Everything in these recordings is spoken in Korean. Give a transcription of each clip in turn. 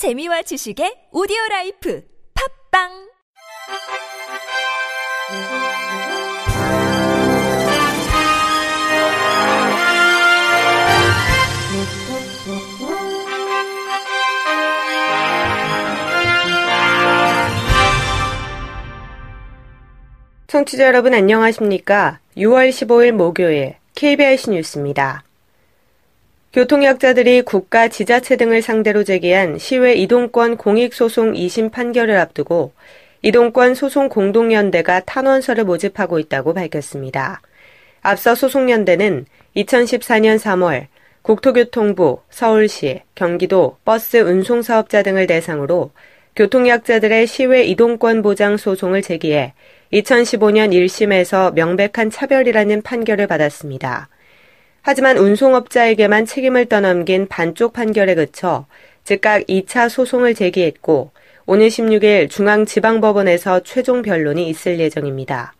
재미와 지식의 오디오 라이프 팝빵 청취자 여러분 안녕하십니까? 6월 15일 목요일 KBIC 뉴스입니다. 교통약자들이 국가 지자체 등을 상대로 제기한 시외 이동권 공익소송 2심 판결을 앞두고 이동권 소송 공동연대가 탄원서를 모집하고 있다고 밝혔습니다. 앞서 소송연대는 2014년 3월 국토교통부, 서울시, 경기도 버스 운송사업자 등을 대상으로 교통약자들의 시외 이동권 보장 소송을 제기해 2015년 1심에서 명백한 차별이라는 판결을 받았습니다. 하지만 운송업자에게만 책임을 떠넘긴 반쪽 판결에 그쳐 즉각 2차 소송을 제기했고 오늘 16일 중앙지방법원에서 최종 변론이 있을 예정입니다.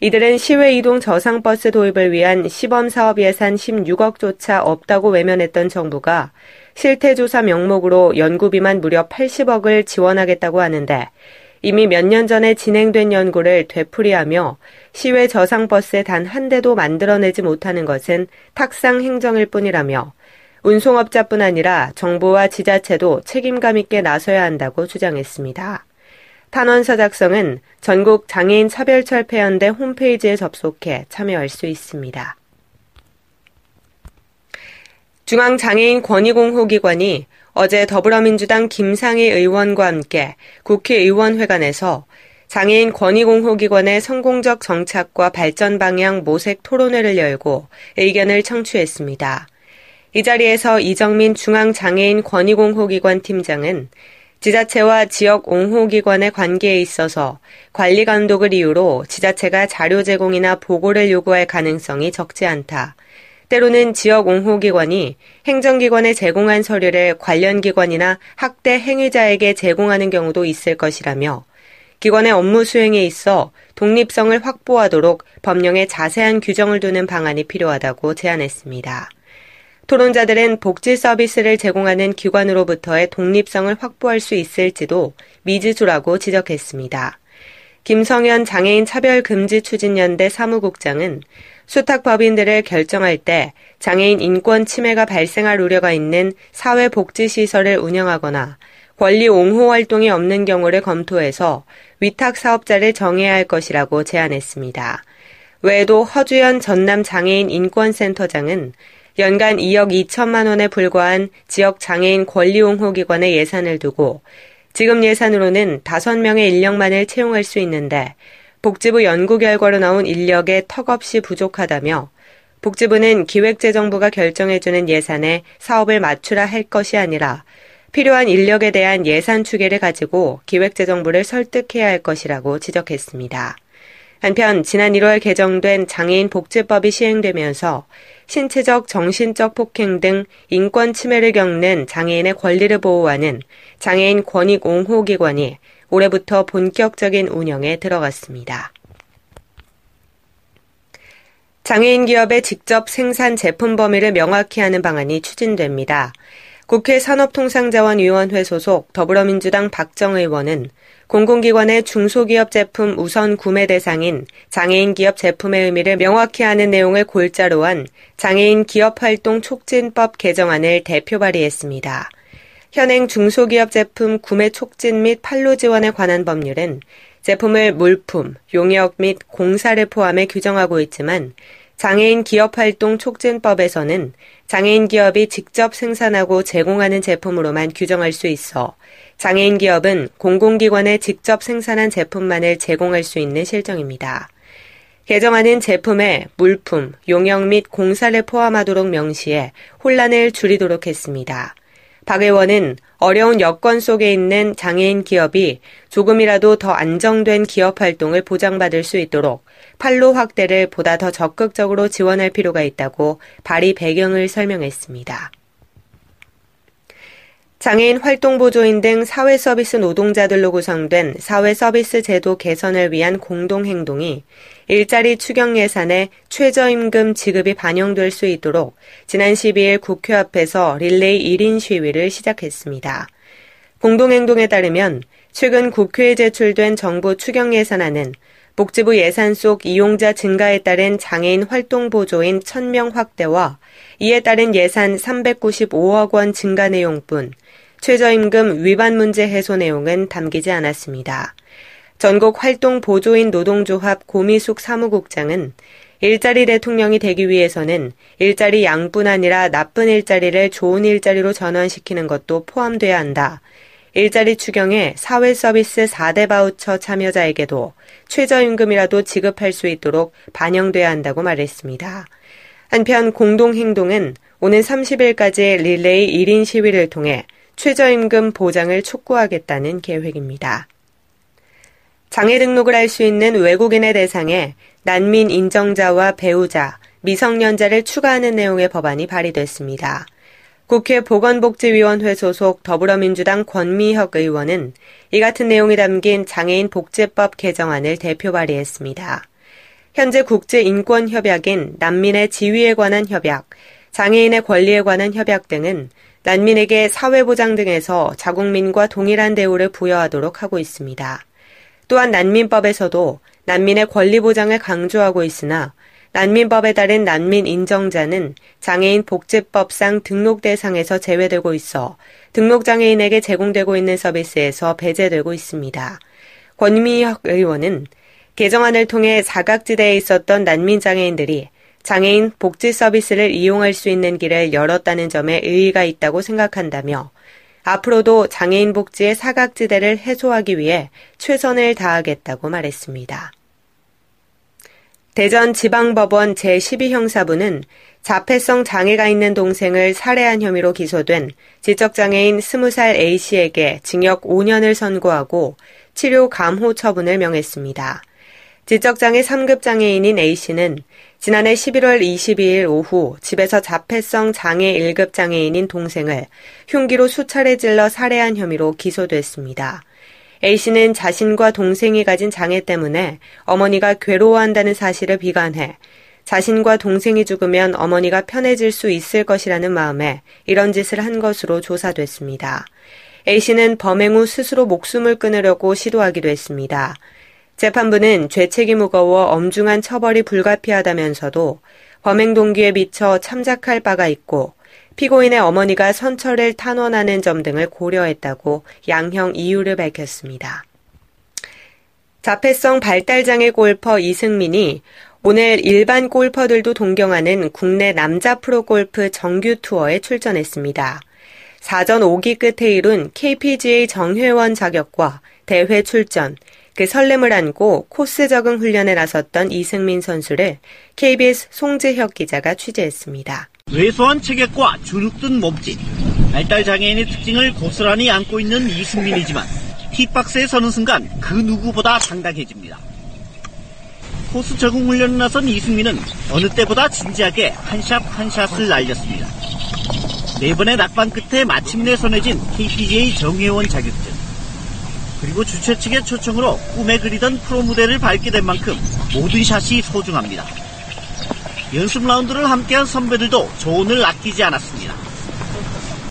이들은 시외 이동 저상버스 도입을 위한 시범 사업 예산 16억조차 없다고 외면했던 정부가 실태조사 명목으로 연구비만 무려 80억을 지원하겠다고 하는데 이미 몇 년 전에 진행된 연구를 되풀이하며 시외 저상버스에 단한 대도 만들어내지 못하는 것은 탁상 행정일 뿐이라며 운송업자뿐 아니라 정부와 지자체도 책임감 있게 나서야 한다고 주장했습니다. 탄원서 작성은 전국 장애인 차별철폐연대 홈페이지에 접속해 참여할 수 있습니다. 중앙장애인 권익공호기관이 어제 더불어민주당 김상희 의원과 함께 국회의원회관에서 장애인 권익공호기관의 성공적 정착과 발전 방향 모색 토론회를 열고 의견을 청취했습니다. 이 자리에서 이정민 중앙장애인 권익공호기관 팀장은 지자체와 지역 옹호기관의 관계에 있어서 관리 감독을 이유로 지자체가 자료 제공이나 보고를 요구할 가능성이 적지 않다. 때로는 지역 옹호기관이 행정기관에 제공한 서류를 관련 기관이나 학대 행위자에게 제공하는 경우도 있을 것이라며 기관의 업무 수행에 있어 독립성을 확보하도록 법령에 자세한 규정을 두는 방안이 필요하다고 제안했습니다. 토론자들은 복지 서비스를 제공하는 기관으로부터의 독립성을 확보할 수 있을지도 미지수라고 지적했습니다. 김성현 장애인 차별금지 추진연대 사무국장은 수탁 법인들을 결정할 때 장애인 인권 침해가 발생할 우려가 있는 사회복지시설을 운영하거나 권리 옹호 활동이 없는 경우를 검토해서 위탁 사업자를 정해야 할 것이라고 제안했습니다. 외에도 허주연 전남 장애인 인권센터장은 연간 2억 2천만 원에 불과한 지역 장애인 권리 옹호 기관의 예산을 두고 지금 예산으로는 5명의 인력만을 채용할 수 있는데 복지부 연구 결과로 나온 인력에 턱없이 부족하다며 복지부는 기획재정부가 결정해주는 예산에 사업을 맞추라 할 것이 아니라 필요한 인력에 대한 예산 추계를 가지고 기획재정부를 설득해야 할 것이라고 지적했습니다. 한편 지난 1월 개정된 장애인 복지법이 시행되면서 신체적, 정신적 폭행 등 인권 침해를 겪는 장애인의 권리를 보호하는 장애인 권익 옹호 기관이 올해부터 본격적인 운영에 들어갔습니다. 장애인 기업의 직접 생산 제품 범위를 명확히 하는 방안이 추진됩니다. 국회 산업통상자원위원회 소속 더불어민주당 박정 의원은 공공기관의 중소기업 제품 우선 구매 대상인 장애인 기업 제품의 의미를 명확히 하는 내용을 골자로 한 장애인 기업 활동 촉진법 개정안을 대표 발의했습니다. 현행 중소기업 제품 구매 촉진 및 판로 지원에 관한 법률은 제품을 물품, 용역 및 공사를 포함해 규정하고 있지만 장애인 기업 활동 촉진법에서는 장애인 기업이 직접 생산하고 제공하는 제품으로만 규정할 수 있어 장애인 기업은 공공기관에 직접 생산한 제품만을 제공할 수 있는 실정입니다. 개정안은 제품에 물품, 용역 및 공사를 포함하도록 명시해 혼란을 줄이도록 했습니다. 박 의원은 어려운 여건 속에 있는 장애인 기업이 조금이라도 더 안정된 기업 활동을 보장받을 수 있도록 판로 확대를 보다 더 적극적으로 지원할 필요가 있다고 발의 배경을 설명했습니다. 장애인 활동보조인 등 사회서비스 노동자들로 구성된 사회서비스 제도 개선을 위한 공동행동이 일자리 추경 예산에 최저임금 지급이 반영될 수 있도록 지난 12일 국회 앞에서 릴레이 1인 시위를 시작했습니다. 공동행동에 따르면 최근 국회에 제출된 정부 추경 예산안은 복지부 예산 속 이용자 증가에 따른 장애인 활동 보조인 1000명 확대와 이에 따른 예산 395억 원 증가 내용뿐 최저임금 위반 문제 해소 내용은 담기지 않았습니다. 전국 활동 보조인 노동조합 고미숙 사무국장은 일자리 대통령이 되기 위해서는 일자리 양뿐 아니라 나쁜 일자리를 좋은 일자리로 전환시키는 것도 포함돼야 한다. 일자리 추경에 사회 서비스 4대 바우처 참여자에게도 최저임금이라도 지급할 수 있도록 반영돼야 한다고 말했습니다. 한편 공동행동은 오는 30일까지 릴레이 1인 시위를 통해 최저임금 보장을 촉구하겠다는 계획입니다. 장애 등록을 할 수 있는 외국인의 대상에 난민 인정자와 배우자, 미성년자를 추가하는 내용의 법안이 발의됐습니다. 국회 보건복지위원회 소속 더불어민주당 권미혁 의원은 이 같은 내용이 담긴 장애인 복지법 개정안을 대표 발의했습니다. 현재 국제인권협약인 난민의 지위에 관한 협약, 장애인의 권리에 관한 협약 등은 난민에게 사회보장 등에서 자국민과 동일한 대우를 부여하도록 하고 있습니다. 또한 난민법에서도 난민의 권리 보장을 강조하고 있으나 난민법에 따른 난민 인정자는 장애인 복지법상 등록 대상에서 제외되고 있어 등록 장애인에게 제공되고 있는 서비스에서 배제되고 있습니다. 권미혁 의원은 개정안을 통해 사각지대에 있었던 난민 장애인들이 장애인 복지 서비스를 이용할 수 있는 길을 열었다는 점에 의의가 있다고 생각한다며 앞으로도 장애인 복지의 사각지대를 해소하기 위해 최선을 다하겠다고 말했습니다. 대전 지방법원 제12형사부는 자폐성 장애가 있는 동생을 살해한 혐의로 기소된 지적장애인 20살 A씨에게 징역 5년을 선고하고 치료 감호 처분을 명했습니다. 지적장애 3급 장애인인 A씨는 지난해 11월 22일 오후 집에서 자폐성 장애 1급 장애인인 동생을 흉기로 수차례 찔러 살해한 혐의로 기소됐습니다. A씨는 자신과 동생이 가진 장애 때문에 어머니가 괴로워한다는 사실을 비관해 자신과 동생이 죽으면 어머니가 편해질 수 있을 것이라는 마음에 이런 짓을 한 것으로 조사됐습니다. A씨는 범행 후 스스로 목숨을 끊으려고 시도하기도 했습니다. 재판부는 죄책이 무거워 엄중한 처벌이 불가피하다면서도 범행 동기에 비춰 참작할 바가 있고 피고인의 어머니가 선처를 탄원하는 점 등을 고려했다고 양형 이유를 밝혔습니다. 자폐성 발달장애 골퍼 이승민이 오늘 일반 골퍼들도 동경하는 국내 남자 프로 골프 정규 투어에 출전했습니다. 사전 5기 끝에 이룬 KPGA 정회원 자격과 대회 출전, 그 설렘을 안고 코스 적응 훈련에 나섰던 이승민 선수를 KBS 송재혁 기자가 취재했습니다. 왜소한 체격과 주눅든 몸짓, 발달 장애인의 특징을 고스란히 안고 있는 이승민이지만 티박스에 서는 순간 그 누구보다 당당해집니다. 코스 적응 훈련에 나선 이승민은 어느 때보다 진지하게 한샷 한 샷을 날렸습니다. 네 번의 낙방 끝에 마침내 손해진 KPGA 정회원 자격증. 그리고 주최 측의 초청으로 꿈에 그리던 프로 무대를 밟게 된 만큼 모든 샷이 소중합니다. 연습 라운드를 함께한 선배들도 조언을 아끼지 않았습니다.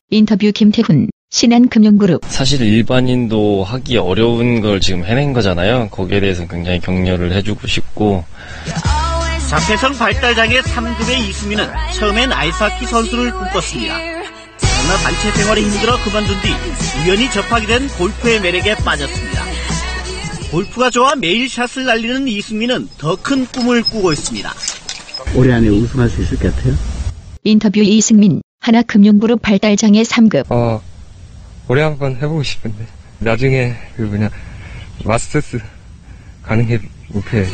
인터뷰 김태훈 신한금융그룹 사실 일반인도 하기 어려운 걸 지금 해낸 거잖아요. 거기에 대해서 굉장히 격려를 해주고 싶고 자폐성 발달장애 3급의 이수민은 처음엔 아이스하키 선수를 꿈꿨습니다. 그러나 단체 생활이 힘들어 그만둔 뒤 우연히 접하게 된 골프의 매력에 빠졌습니다. 골프가 좋아 매일 샷을 날리는 이수민은 더 큰 꿈을 꾸고 있습니다. 올해 안에 우승할 수 있을 것 같아요? 인터뷰 이승민 하나금융그룹 발달장애 3급 어, 올해 한번 해보고 싶은데 나중에 그 뭐냐 마스터스 가능해 목표에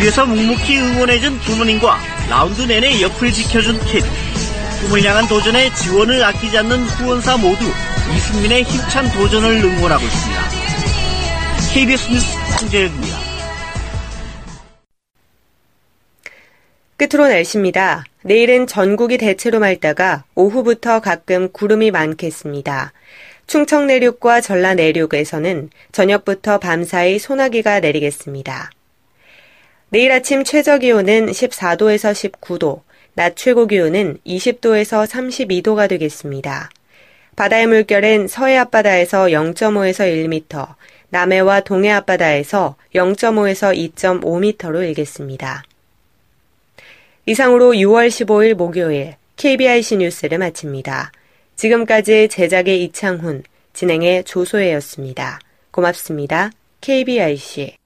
위에서 묵묵히 응원해준 부모님과 라운드 내내 옆을 지켜준 킷 꿈을 향한 도전에 지원을 아끼지 않는 후원사 모두 이승민의 힘찬 도전을 응원하고 있습니다. KBS 뉴스 홍재혁입니다. 끝으로 날씨입니다. 내일은 전국이 대체로 맑다가 오후부터 가끔 구름이 많겠습니다. 충청 내륙과 전라 내륙에서는 저녁부터 밤사이 소나기가 내리겠습니다. 내일 아침 최저 기온은 14도에서 19도, 낮 최고 기온은 20도에서 32도가 되겠습니다. 바다의 물결은 서해 앞바다에서 0.5에서 1m, 남해와 동해 앞바다에서 0.5에서 2.5m로 일겠습니다. 이상으로 6월 15일 목요일 KBIC 뉴스를 마칩니다. 지금까지 제작의 이창훈, 진행의 조소혜였습니다. 고맙습니다. KBIC